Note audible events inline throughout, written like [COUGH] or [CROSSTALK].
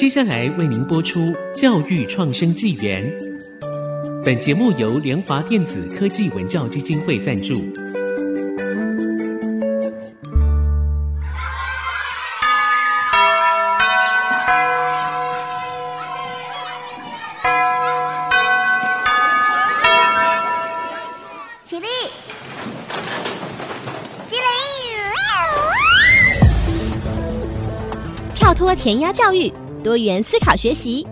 接下来为您播出《教育创生纪元》。本节目由联华电子科技文教基金会赞助。起立！起立！跳脱填鸭教育，多元思考学习，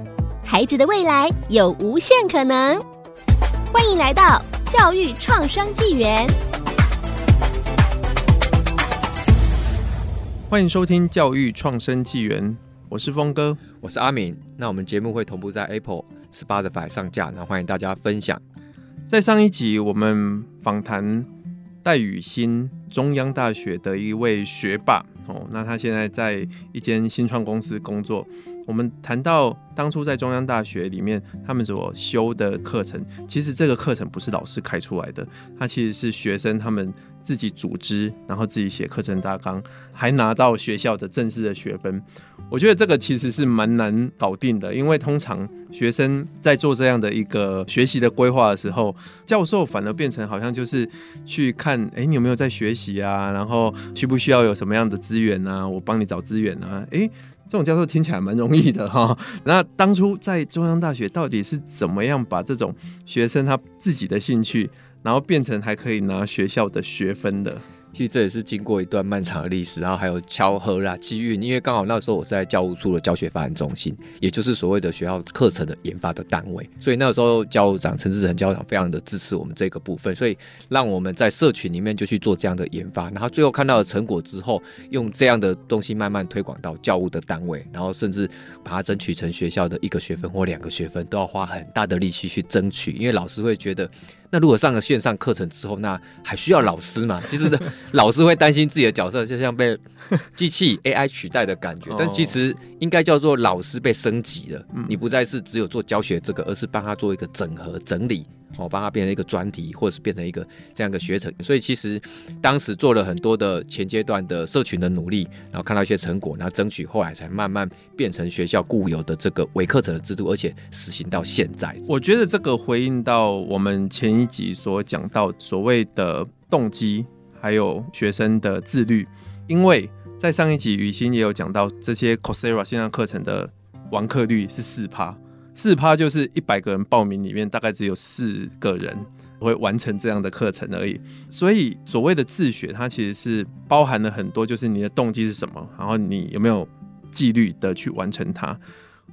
孩子的未来有无限可能。欢迎来到教育创生纪元。欢迎收听教育创生纪元，我是峰哥，我是阿敏。那我们节目会同步在 Apple、Spotify 上架，那欢迎大家分享。在上一集我们访谈戴雨欣，中央大学的一位学霸哦，那他现在在一间新创公司工作。我们谈到当初在中央大学里面，他们所修的课程，其实这个课程不是老师开出来的，它其实是学生他们自己组织，然后自己写课程大纲，还拿到学校的正式的学分。我觉得这个其实是蛮难搞定的，因为通常学生在做这样的一个学习的规划的时候，教授反而变成好像就是去看，哎，你有没有在学习啊？然后需不需要有什么样的资源啊？我帮你找资源啊？哎。这种教授听起来蛮容易的哈。[LAUGHS] 那当初在中央大学到底是怎么样把这种学生他自己的兴趣，然后变成还可以拿学校的学分的？其实这也是经过一段漫长的历史，然后还有巧合啦、机遇。因为刚好那时候我是在教务处的教学发展中心，也就是所谓的学校课程的研发的单位，所以那时候教务长陈志成教长非常的支持我们这个部分，所以让我们在社群里面就去做这样的研发，然后最后看到了成果之后，用这样的东西慢慢推广到教务的单位，然后甚至把它争取成学校的一个学分或两个学分，都要花很大的力气去争取，因为老师会觉得。那如果上了线上课程之后，那还需要老师吗？其实呢，[LAUGHS] 老师会担心自己的角色就像被机器 AI 取代的感觉，但其实应该叫做老师被升级了。你不再是只有做教学这个，而是帮他做一个整合整理。哦，帮他变成一个专题，或者是变成一个这样一个学程，所以其实当时做了很多的前阶段的社群的努力，然后看到一些成果，然后争取后来才慢慢变成学校固有的这个微课程的制度，而且实行到现在。我觉得这个回应到我们前一集所讲到所谓的动机，还有学生的自律，因为在上一集宇欣也有讲到，这些 Coursera 线上课程的完课率是四趴。四趴就是一百个人报名里面，大概只有四个人会完成这样的课程而已。所以所谓的自学，它其实是包含了很多，就是你的动机是什么，然后你有没有纪律的去完成它。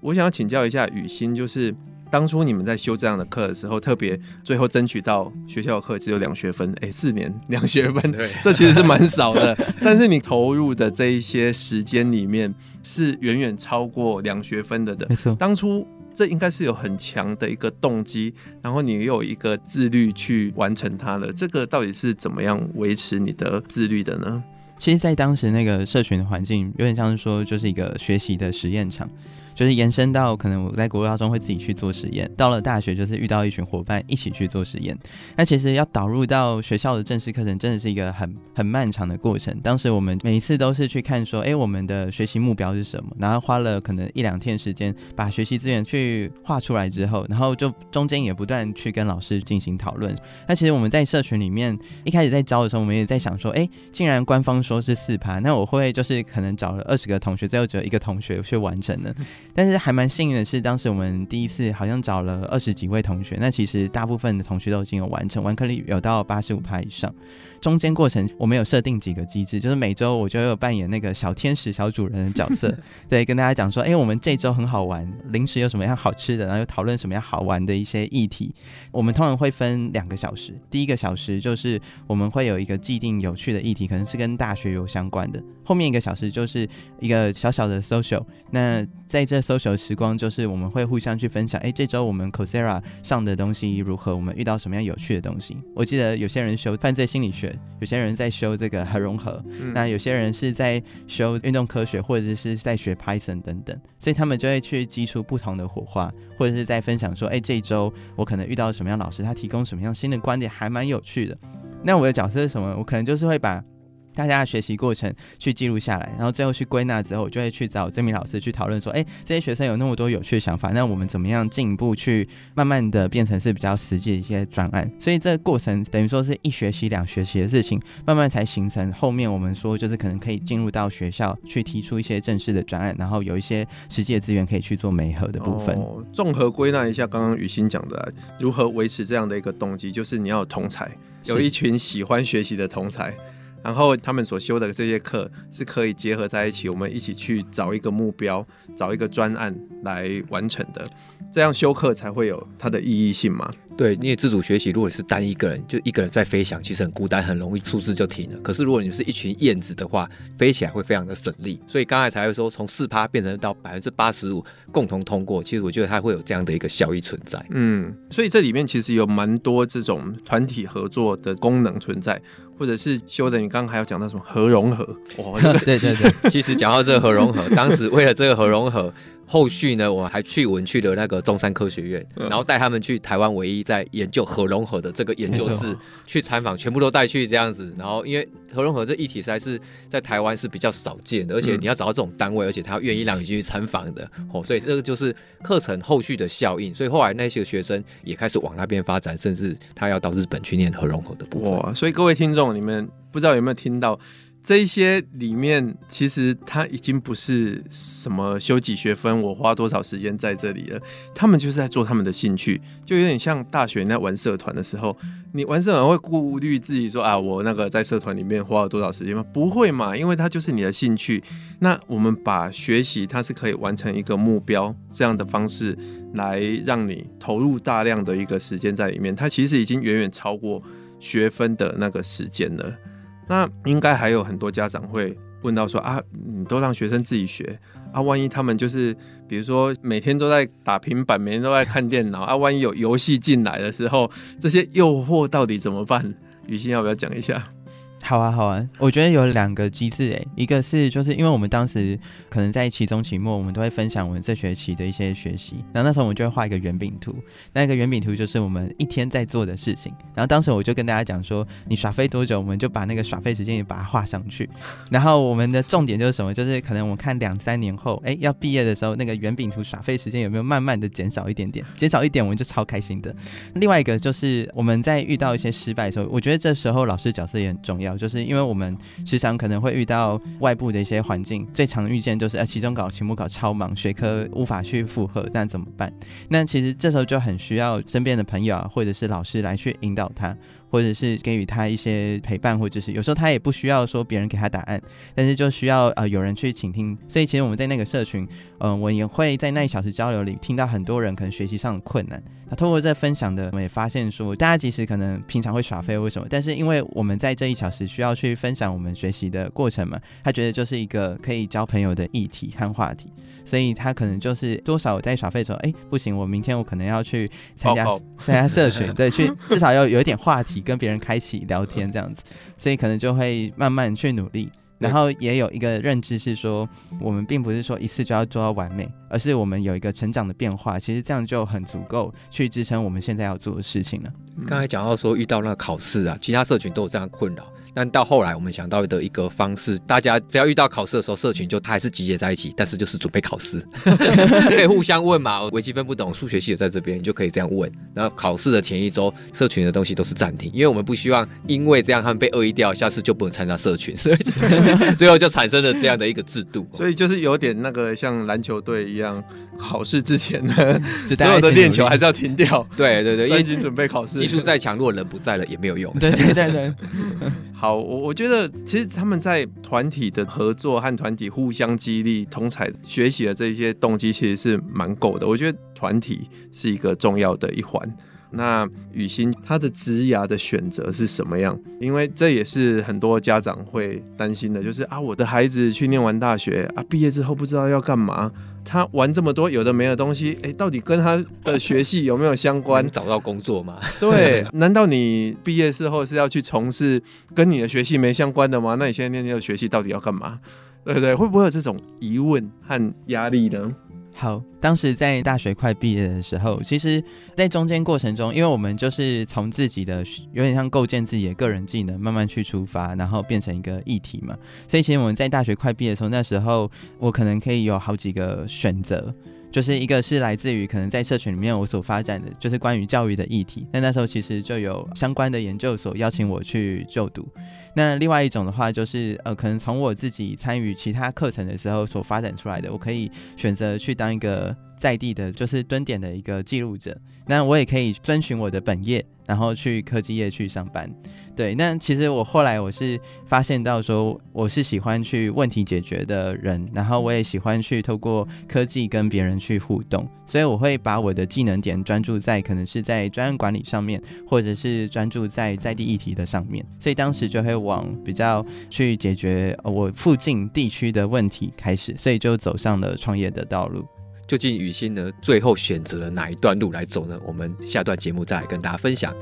我想要请教一下雨欣，就是当初你们在修这样的课的时候，特别最后争取到学校的课只有两学分，哎，四年 [LAUGHS] 两学分，对，这其实是蛮少的。[LAUGHS] 但是你投入的这一些时间里面，是远远超过两学分的的。没错，当初。这应该是有很强的一个动机，然后你又有一个自律去完成它了。这个到底是怎么样维持你的自律的呢？其实，在当时那个社群环境，有点像是说，就是一个学习的实验场。就是延伸到可能我在国高中会自己去做实验，到了大学就是遇到一群伙伴一起去做实验。那其实要导入到学校的正式课程，真的是一个很很漫长的过程。当时我们每一次都是去看说，哎，我们的学习目标是什么？然后花了可能一两天时间把学习资源去画出来之后，然后就中间也不断去跟老师进行讨论。那其实我们在社群里面一开始在招的时候，我们也在想说，哎，既然官方说是四趴，那我会就是可能找了二十个同学，最后只有一个同学去完成的。但是还蛮幸运的是，当时我们第一次好像找了二十几位同学，那其实大部分的同学都已经有完成，完课率有到八十五趴以上。中间过程我们有设定几个机制，就是每周我就有扮演那个小天使、小主人的角色，[LAUGHS] 对，跟大家讲说，哎、我们这周很好玩，零食有什么样好吃的，然后又讨论什么样好玩的一些议题。我们通常会分两个小时，第一个小时就是我们会有一个既定有趣的议题，可能是跟大学有相关的；后面一个小时就是一个小小的 social。那在这 social 时光，就是我们会互相去分享，哎、欸，这周我们 Coursera 上的东西如何？我们遇到什么样有趣的东西？我记得有些人修犯罪心理学。有些人在修这个核融合，嗯，那有些人是在修运动科学，或者是在学 Python 等等，所以他们就会去激出不同的火花，或者是在分享说，哎、欸，这一周我可能遇到什么样老师，他提供什么样新的观点，还蛮有趣的。那我的角色是什么？我可能就是会把大家的学习过程去记录下来，然后最后去归纳之后，我就会去找曾明老师去讨论说，哎，这些学生有那么多有趣的想法，那我们怎么样进一步去慢慢的变成是比较实际的一些专案？所以这个过程等于说是一学期、两学期的事情，慢慢才形成后面我们说就是可能可以进入到学校去提出一些正式的专案，然后有一些实际的资源可以去做媒合的部分。哦，综合归纳一下刚刚雨欣讲的，如何维持这样的一个动机，就是你要有同才，有一群喜欢学习的同侪。然后他们所修的这些课是可以结合在一起，我们一起去找一个目标，找一个专案来完成的，这样修课才会有它的意义性嘛。对，因为自主学习，如果你是单一个人，就一个人在飞翔，其实很孤单，很容易出事就停了。可是如果你是一群燕子的话，飞起来会非常的省力。所以刚才才会说，从四趴变成到百分之八十五共同通过，其实我觉得它会有这样的一个效益存在。嗯，所以这里面其实有蛮多这种团体合作的功能存在，或者是修的。你刚刚还有讲到什么核融合？哇，[LAUGHS] 对对对，其实讲到这个核融合，当时为了这个核融合。后续呢，我们还去文去了那个中山科学院，然后带他们去台湾唯一在研究核融合的这个研究室去参访，全部都带去这样子。然后因为核融合这议题实在是在台湾是比较少见的，而且你要找到这种单位，而且他愿意让你进去参访的哦，所以这个就是课程后续的效应。所以后来那些学生也开始往那边发展，甚至他要到日本去念核融合的部分。哇！所以各位听众，你们不知道有没有听到？这一些里面，其实它已经不是什么修几学分，我花多少时间在这里了。他们就是在做他们的兴趣，就有点像大学在玩社团的时候，你玩社团会顾虑自己说啊，我那个在社团里面花了多少时间吗？不会嘛，因为它就是你的兴趣。那我们把学习它是可以完成一个目标这样的方式，来让你投入大量的一个时间在里面，它其实已经远远超过学分的那个时间了。那应该还有很多家长会问到说啊，你都让学生自己学啊，万一他们就是比如说每天都在打平板，每天都在看电脑啊，万一有游戏进来的时候，这些诱惑到底怎么办？雨欣要不要讲一下？好啊，好啊，我觉得有两个机制诶，一个是就是因为我们当时可能在期中、期末，我们都会分享我们这学期的一些学习，然后那时候我们就会画一个圆饼图，那个圆饼图就是我们一天在做的事情。然后当时我就跟大家讲说，你耍废多久，我们就把那个耍废时间也把它画上去。然后我们的重点就是什么？就是可能我看两三年后，哎，要毕业的时候，那个圆饼图耍废时间有没有慢慢的减少一点点？减少一点，我们就超开心的。另外一个就是我们在遇到一些失败的时候，我觉得这时候老师角色也很重要。就是因为我们时常可能会遇到外部的一些环境，最常遇见就是呃，期中考、期末考超忙，学科无法去负荷，那怎么办？那其实这时候就很需要身边的朋友啊，或者是老师来去引导他。或者是给予他一些陪伴，或者是有时候他也不需要说别人给他答案，但是就需要呃有人去倾听。所以其实我们在那个社群，嗯、呃，我也会在那一小时交流里听到很多人可能学习上的困难。那通过这分享的，我们也发现说，大家其实可能平常会耍废，为什么？但是因为我们在这一小时需要去分享我们学习的过程嘛，他觉得就是一个可以交朋友的议题和话题。所以他可能就是多少在耍废的时候，哎，不行，我明天我可能要去参加 [LAUGHS] 参加社群，对，去至少要有一点话题跟别人开启聊天这样子，所以可能就会慢慢去努力，然后也有一个认知是说，我们并不是说一次就要做到完美，而是我们有一个成长的变化，其实这样就很足够去支撑我们现在要做的事情了。刚才讲到说遇到那个考试啊，其他社群都有这样困扰。但到后来，我们想到的一个方式，大家只要遇到考试的时候，社群就还是集结在一起，但是就是准备考试，[LAUGHS] 可以互相问嘛。微积分不懂，数学系也在这边，你就可以这样问。然后考试的前一周，社群的东西都是暂停，因为我们不希望因为这样他们被恶意掉，下次就不能参加社群，[LAUGHS] 所以最后就产生了这样的一个制度。所以就是有点那个像篮球队一样。考试之前呢，[LAUGHS] 所有的练球还是要停掉。对对对，专心准备考试。技术再强，如果人不在了也没有用。对对对对。好，我我觉得其实他们在团体的合作和团体互相激励、同侪学习的这些动机，其实是蛮够的。我觉得团体是一个重要的一环。那雨欣她的职涯的选择是什么样？因为这也是很多家长会担心的，就是啊，我的孩子去念完大学啊，毕业之后不知道要干嘛。他玩这么多有的没的东西，哎，到底跟他的学系有没有相关？[LAUGHS] 找到工作吗？对，难道你毕业之后是要去从事跟你的学系没相关的吗？那你现在念念的学系到底要干嘛？对不对？会不会有这种疑问和压力呢？好。当时在大学快毕业的时候，其实，在中间过程中，因为我们就是从自己的有点像构建自己的个人技能，慢慢去出发，然后变成一个议题嘛。所以，其实我们在大学快毕业的时候，那时候我可能可以有好几个选择。就是一个是来自于可能在社群里面我所发展的，就是关于教育的议题。那那时候其实就有相关的研究所邀请我去就读。那另外一种的话，就是呃，可能从我自己参与其他课程的时候所发展出来的，我可以选择去当一个在地的，就是蹲点的一个记录者。那我也可以遵循我的本业，然后去科技业去上班。对，那其实我后来我是发现到说，我是喜欢去问题解决的人，然后我也喜欢去透过科技跟别人去互动，所以我会把我的技能点专注在可能是在专案管理上面，或者是专注在在地议题的上面，所以当时就会往比较去解决我附近地区的问题开始，所以就走上了创业的道路。究竟雨欣呢，最后选择了哪一段路来走呢？我们下段节目再来跟大家分享。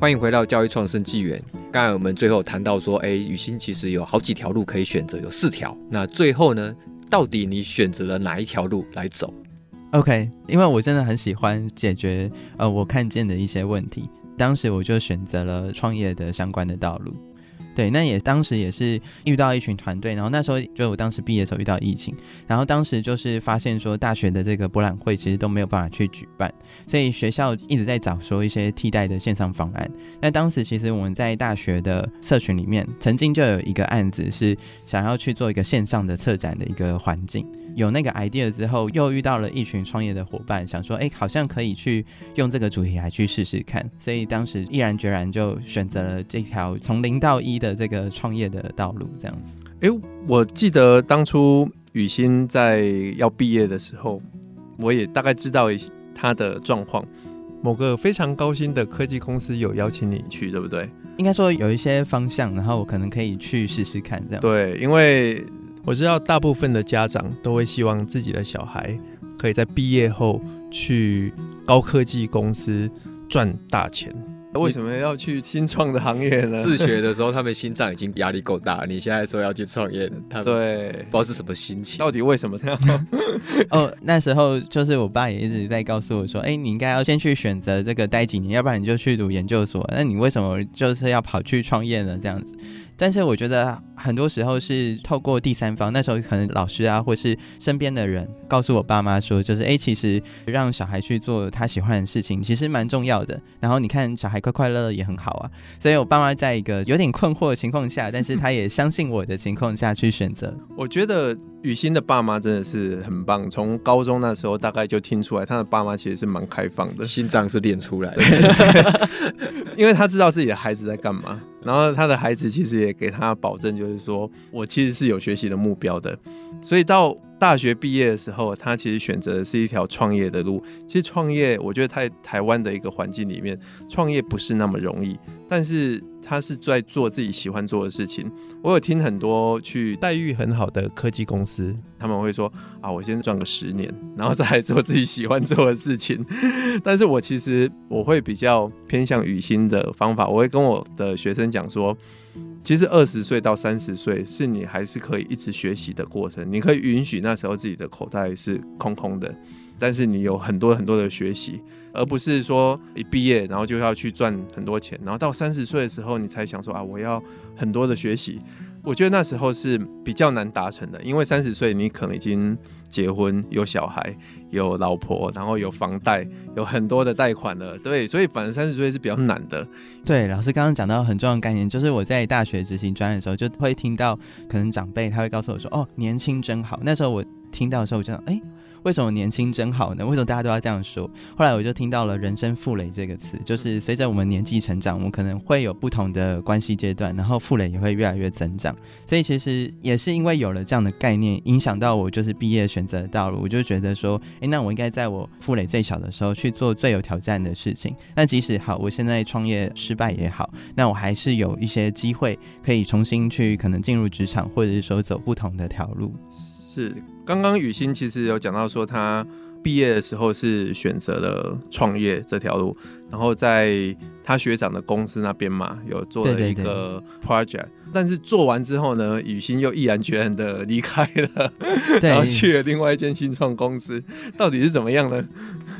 欢迎回到教育创生纪元。刚才我们最后谈到说，哎，雨欣其实有好几条路可以选择，有四条。那最后呢，到底你选择了哪一条路来走？OK，因为我真的很喜欢解决呃我看见的一些问题，当时我就选择了创业的相关的道路。对，那也当时也是遇到一群团队，然后那时候就我当时毕业的时候遇到疫情，然后当时就是发现说大学的这个博览会其实都没有办法去举办，所以学校一直在找说一些替代的线上方案。那当时其实我们在大学的社群里面，曾经就有一个案子是想要去做一个线上的策展的一个环境。有那个 idea 之后，又遇到了一群创业的伙伴，想说，哎，好像可以去用这个主题来去试试看，所以当时毅然决然就选择了这条从零到一的这个创业的道路，这样子。哎，我记得当初雨欣在要毕业的时候，我也大概知道他的状况。某个非常高薪的科技公司有邀请你去，对不对？应该说有一些方向，然后我可能可以去试试看，这样。对，因为。我知道大部分的家长都会希望自己的小孩可以在毕业后去高科技公司赚大钱。为什么要去新创的行业呢？[LAUGHS] 自学的时候，他们心脏已经压力够大，你现在说要去创业，他们对不知道是什么心情。到底为什么这样？[LAUGHS] 哦，那时候就是我爸也一直在告诉我说：“哎，你应该要先去选择这个待几年，要不然你就去读研究所。那你为什么就是要跑去创业呢？这样子。”但是我觉得很多时候是透过第三方，那时候可能老师啊，或是身边的人告诉我爸妈说，就是哎，其实让小孩去做他喜欢的事情，其实蛮重要的。然后你看小孩快快乐乐也很好啊。所以我爸妈在一个有点困惑的情况下，但是他也相信我的情况下去选择。我觉得雨欣的爸妈真的是很棒，从高中那时候大概就听出来，他的爸妈其实是蛮开放的，心脏是练出来的，[LAUGHS] 因为他知道自己的孩子在干嘛。然后他的孩子其实也给他保证，就是说我其实是有学习的目标的。所以到大学毕业的时候，他其实选择的是一条创业的路。其实创业，我觉得在台湾的一个环境里面，创业不是那么容易，但是。他是在做自己喜欢做的事情。我有听很多去待遇很好的科技公司，他们会说啊，我先赚个十年，然后再来做自己喜欢做的事情。[LAUGHS] 但是我其实我会比较偏向予昕的方法，我会跟我的学生讲说，其实二十岁到三十岁是你还是可以一直学习的过程，你可以允许那时候自己的口袋是空空的。但是你有很多很多的学习，而不是说一毕业然后就要去赚很多钱，然后到三十岁的时候你才想说啊，我要很多的学习。我觉得那时候是比较难达成的，因为三十岁你可能已经结婚、有小孩、有老婆，然后有房贷，有很多的贷款了。对，所以反正三十岁是比较难的。对，老师刚刚讲到很重要的概念，就是我在大学执行专业的时候，就会听到可能长辈他会告诉我说：“哦，年轻真好。”那时候我听到的时候，我就想：“哎。”为什么年轻真好呢？为什么大家都要这样说？后来我就听到了“人生负累”这个词，就是随着我们年纪成长，我们可能会有不同的关系阶段，然后负累也会越来越增长。所以其实也是因为有了这样的概念，影响到我就是毕业选择的道路，我就觉得说，诶，那我应该在我负累最小的时候去做最有挑战的事情。那即使好，我现在创业失败也好，那我还是有一些机会可以重新去可能进入职场，或者是说走不同的条路。是，刚刚雨欣其实有讲到说，他毕业的时候是选择了创业这条路。然后在他学长的公司那边嘛，有做了一个 project，对对对，但是做完之后呢，雨欣又毅然决然的离开了，然后去了另外一间新创公司，到底是怎么样呢？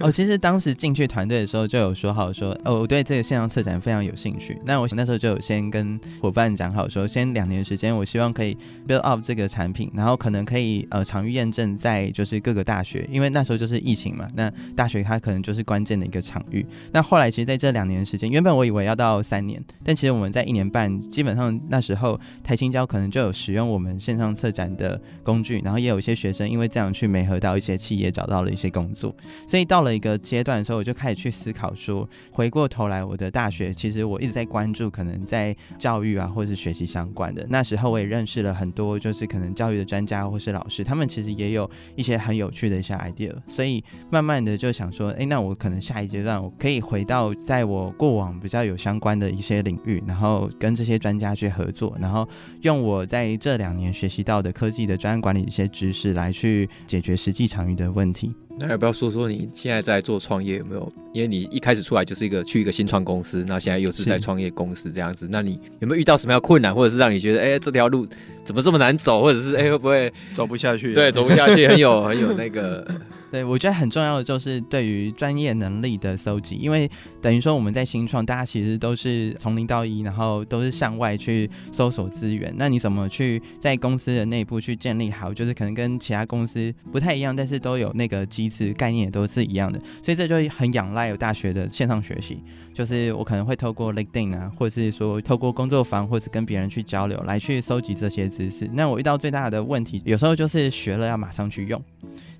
哦，其实当时进去团队的时候就有说好说，哦，我对这个线上策展非常有兴趣。那我那时候就有先跟伙伴讲好说，先两年时间，我希望可以 build up 这个产品，然后可能可以呃场域验证在就是各个大学，因为那时候就是疫情嘛，那大学它可能就是关键的一个场域。那后来其实在这两年时间，原本我以为要到三年，但其实我们在一年半，基本上那时候台清交可能就有使用我们线上策展的工具，然后也有一些学生因为这样去媒合到一些企业，找到了一些工作，所以到了。一个阶段的时候，我就开始去思考说，回过头来，我的大学其实我一直在关注，可能在教育啊，或是学习相关的。那时候我也认识了很多，就是可能教育的专家或是老师，他们其实也有一些很有趣的一些 idea。所以慢慢的就想说，哎，那我可能下一阶段我可以回到在我过往比较有相关的一些领域，然后跟这些专家去合作，然后用我在这两年学习到的科技的专案管理一些知识来去解决实际场域的问题。那要不要说说你现在在做创业有没有？因为你一开始出来就是一个去一个新创公司，那现在又是在创业公司这样子，那你有没有遇到什么样困难，或者是让你觉得哎、欸、这条路怎么这么难走，或者是哎、欸、会不会走不下去？对，走不下去，很有很有那个。对，我觉得很重要的就是对于专业能力的搜集，因为等于说我们在新创，大家其实都是从零到一，然后都是向外去搜索资源。那你怎么去在公司的内部去建立好，就是可能跟其他公司不太一样，但是都有那个机制概念也都是一样的，所以这就很仰赖有大学的线上学习。就是我可能会透过 LinkedIn 啊，或者是说透过工作坊，或者是跟别人去交流，来去收集这些知识。那我遇到最大的问题，有时候就是学了要马上去用。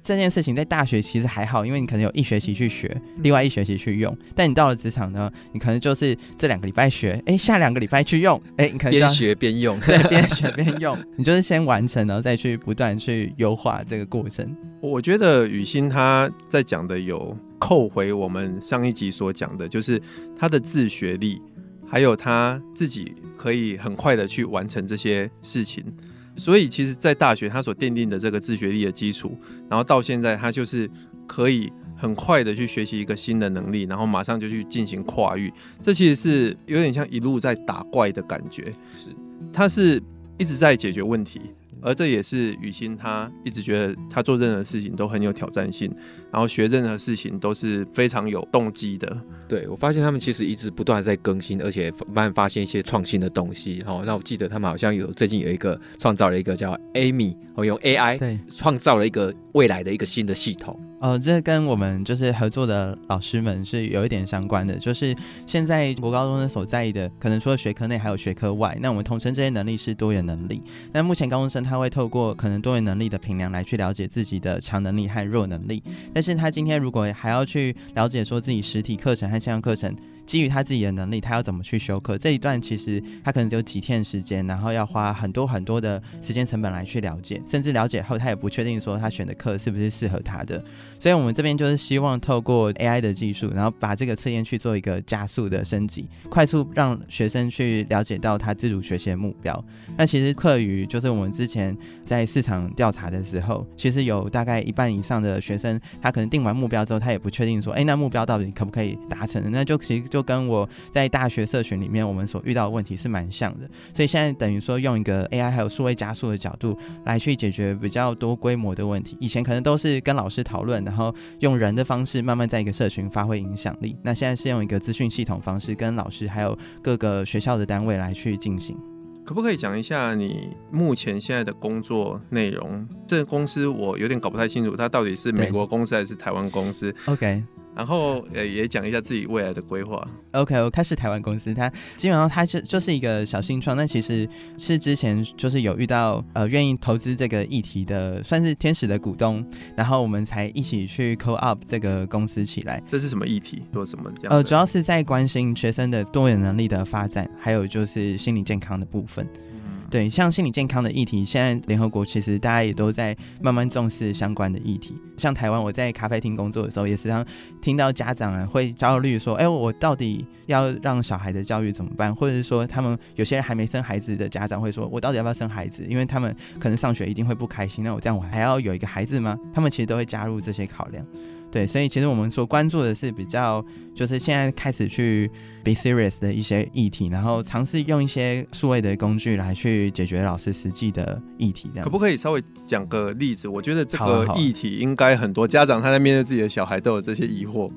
这件事情在大学其实还好，因为你可能有一学期去学，另外一学期去用。但你到了职场呢，你可能就是这两个礼拜学，哎，下两个礼拜去用，哎，你可能边学边用，[LAUGHS] 对，边学边用。你就是先完成，然后再去不断去优化这个过程。我觉得雨欣他在讲的有扣回我们上一集所讲的，就是他的自学力，还有他自己可以很快的去完成这些事情。所以，其实，在大学他所奠定的这个自学力的基础，然后到现在，他就是可以很快的去学习一个新的能力，然后马上就去进行跨域。这其实是有点像一路在打怪的感觉。是，他是一直在解决问题。而这也是雨欣他一直觉得他做任何事情都很有挑战性，然后学任何事情都是非常有动机的。对，我发现他们其实一直不断在更新，而且慢慢发现一些创新的东西。哦，那我记得他们好像有最近有一个创造了一个叫 Amy，哦用 AI 对创造了一个未来的一个新的系统。呃，这跟我们就是合作的老师们是有一点相关的，就是现在国高中生所在意的，可能除了学科内，还有学科外。那我们统称这些能力是多元能力。那目前高中生他会透过可能多元能力的评量来去了解自己的强能力和弱能力，但是他今天如果还要去了解说自己实体课程和线上课程。基于他自己的能力，他要怎么去修课？这一段其实他可能只有几天时间，然后要花很多很多的时间成本来去了解，甚至了解后他也不确定说他选的课是不是适合他的。所以，我们这边就是希望透过 AI 的技术，然后把这个测验去做一个加速的升级，快速让学生去了解到他自主学习的目标。那其实课余就是我们之前在市场调查的时候，其实有大概一半以上的学生，他可能定完目标之后，他也不确定说，哎，那目标到底可不可以达成？那就其实就。就跟我在大学社群里面，我们所遇到的问题是蛮像的，所以现在等于说用一个 AI 还有数位加速的角度来去解决比较多规模的问题。以前可能都是跟老师讨论，然后用人的方式慢慢在一个社群发挥影响力。那现在是用一个资讯系统方式，跟老师还有各个学校的单位来去进行。可不可以讲一下你目前现在的工作内容？这个公司我有点搞不太清楚，它到底是美国公司还是台湾公司？OK。然后呃也讲一下自己未来的规划。OK，它是台湾公司，它基本上它就就是一个小新创，但其实是之前就是有遇到呃愿意投资这个议题的，算是天使的股东，然后我们才一起去 co up 这个公司起来。这是什么议题？做什么这样？呃，主要是在关心学生的多元能力的发展，还有就是心理健康的部分。对，像心理健康的议题，现在联合国其实大家也都在慢慢重视相关的议题。像台湾，我在咖啡厅工作的时候，也时常听到家长啊会焦虑说：“哎，我到底要让小孩的教育怎么办？”或者是说，他们有些人还没生孩子的家长会说：“我到底要不要生孩子？”因为他们可能上学一定会不开心，那我这样我还要有一个孩子吗？他们其实都会加入这些考量。对，所以其实我们所关注的是比较，就是现在开始去 be serious 的一些议题，然后尝试用一些数位的工具来去解决老师实际的议题。这样，可不可以稍微讲个例子？我觉得这个议题应该很多家长他在面对自己的小孩都有这些疑惑。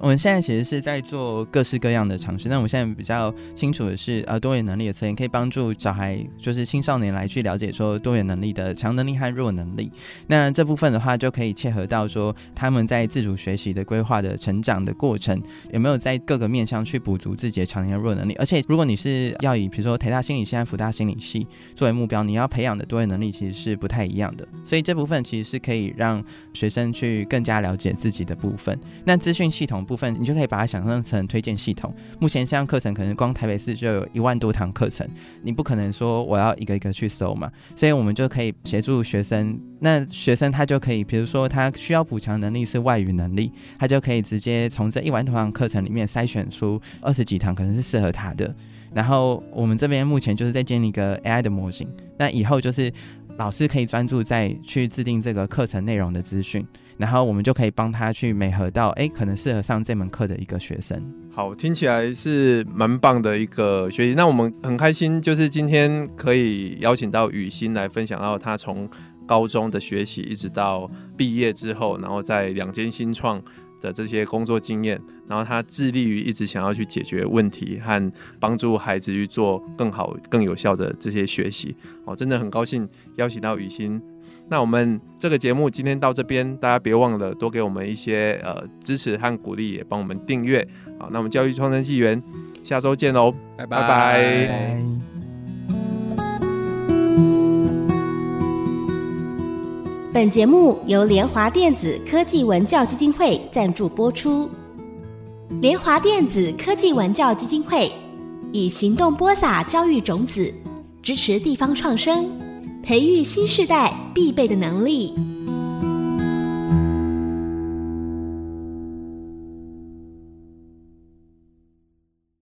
我们现在其实是在做各式各样的尝试。那我们现在比较清楚的是，呃，多元能力的测验可以帮助小孩，就是青少年来去了解说多元能力的强能力和弱能力。那这部分的话，就可以切合到说他们在自自主学习的规划的成长的过程，有没有在各个面向去补足自己的强项弱能力。而且，如果你是要以比如说台大心理系和辅大心理系作为目标，你要培养的多元能力其实是不太一样的。所以这部分其实是可以让学生去更加了解自己的部分。那资讯系统部分，你就可以把它想象成推荐系统。目前像课程，可能光台北市就有一万多堂课程，你不可能说我要一个一个去搜嘛，所以我们就可以协助学生。那学生他就可以，比如说他需要补强能力是外语能力，他就可以直接从这一万多堂课程里面筛选出二十几堂可能是适合他的。然后我们这边目前就是在建立一个 AI 的模型，那以后就是老师可以专注在去制定这个课程内容的资讯。然后我们就可以帮他去美合到，哎，可能适合上这门课的一个学生。好，听起来是蛮棒的一个学习。那我们很开心，就是今天可以邀请到雨欣来分享到他从高中的学习，一直到毕业之后，然后在两间新创的这些工作经验，然后他致力于一直想要去解决问题和帮助孩子去做更好、更有效的这些学习。哦，真的很高兴邀请到雨欣。那我们这个节目今天到这边，大家别忘了多给我们一些呃支持和鼓励，也帮我们订阅。好，那我们教育创生纪元，下周见喽，拜拜。本节目由联华电子科技文教基金会赞助播出。联华电子科技文教基金会以行动播撒教育种子，支持地方创生。培育新时代必备的能力。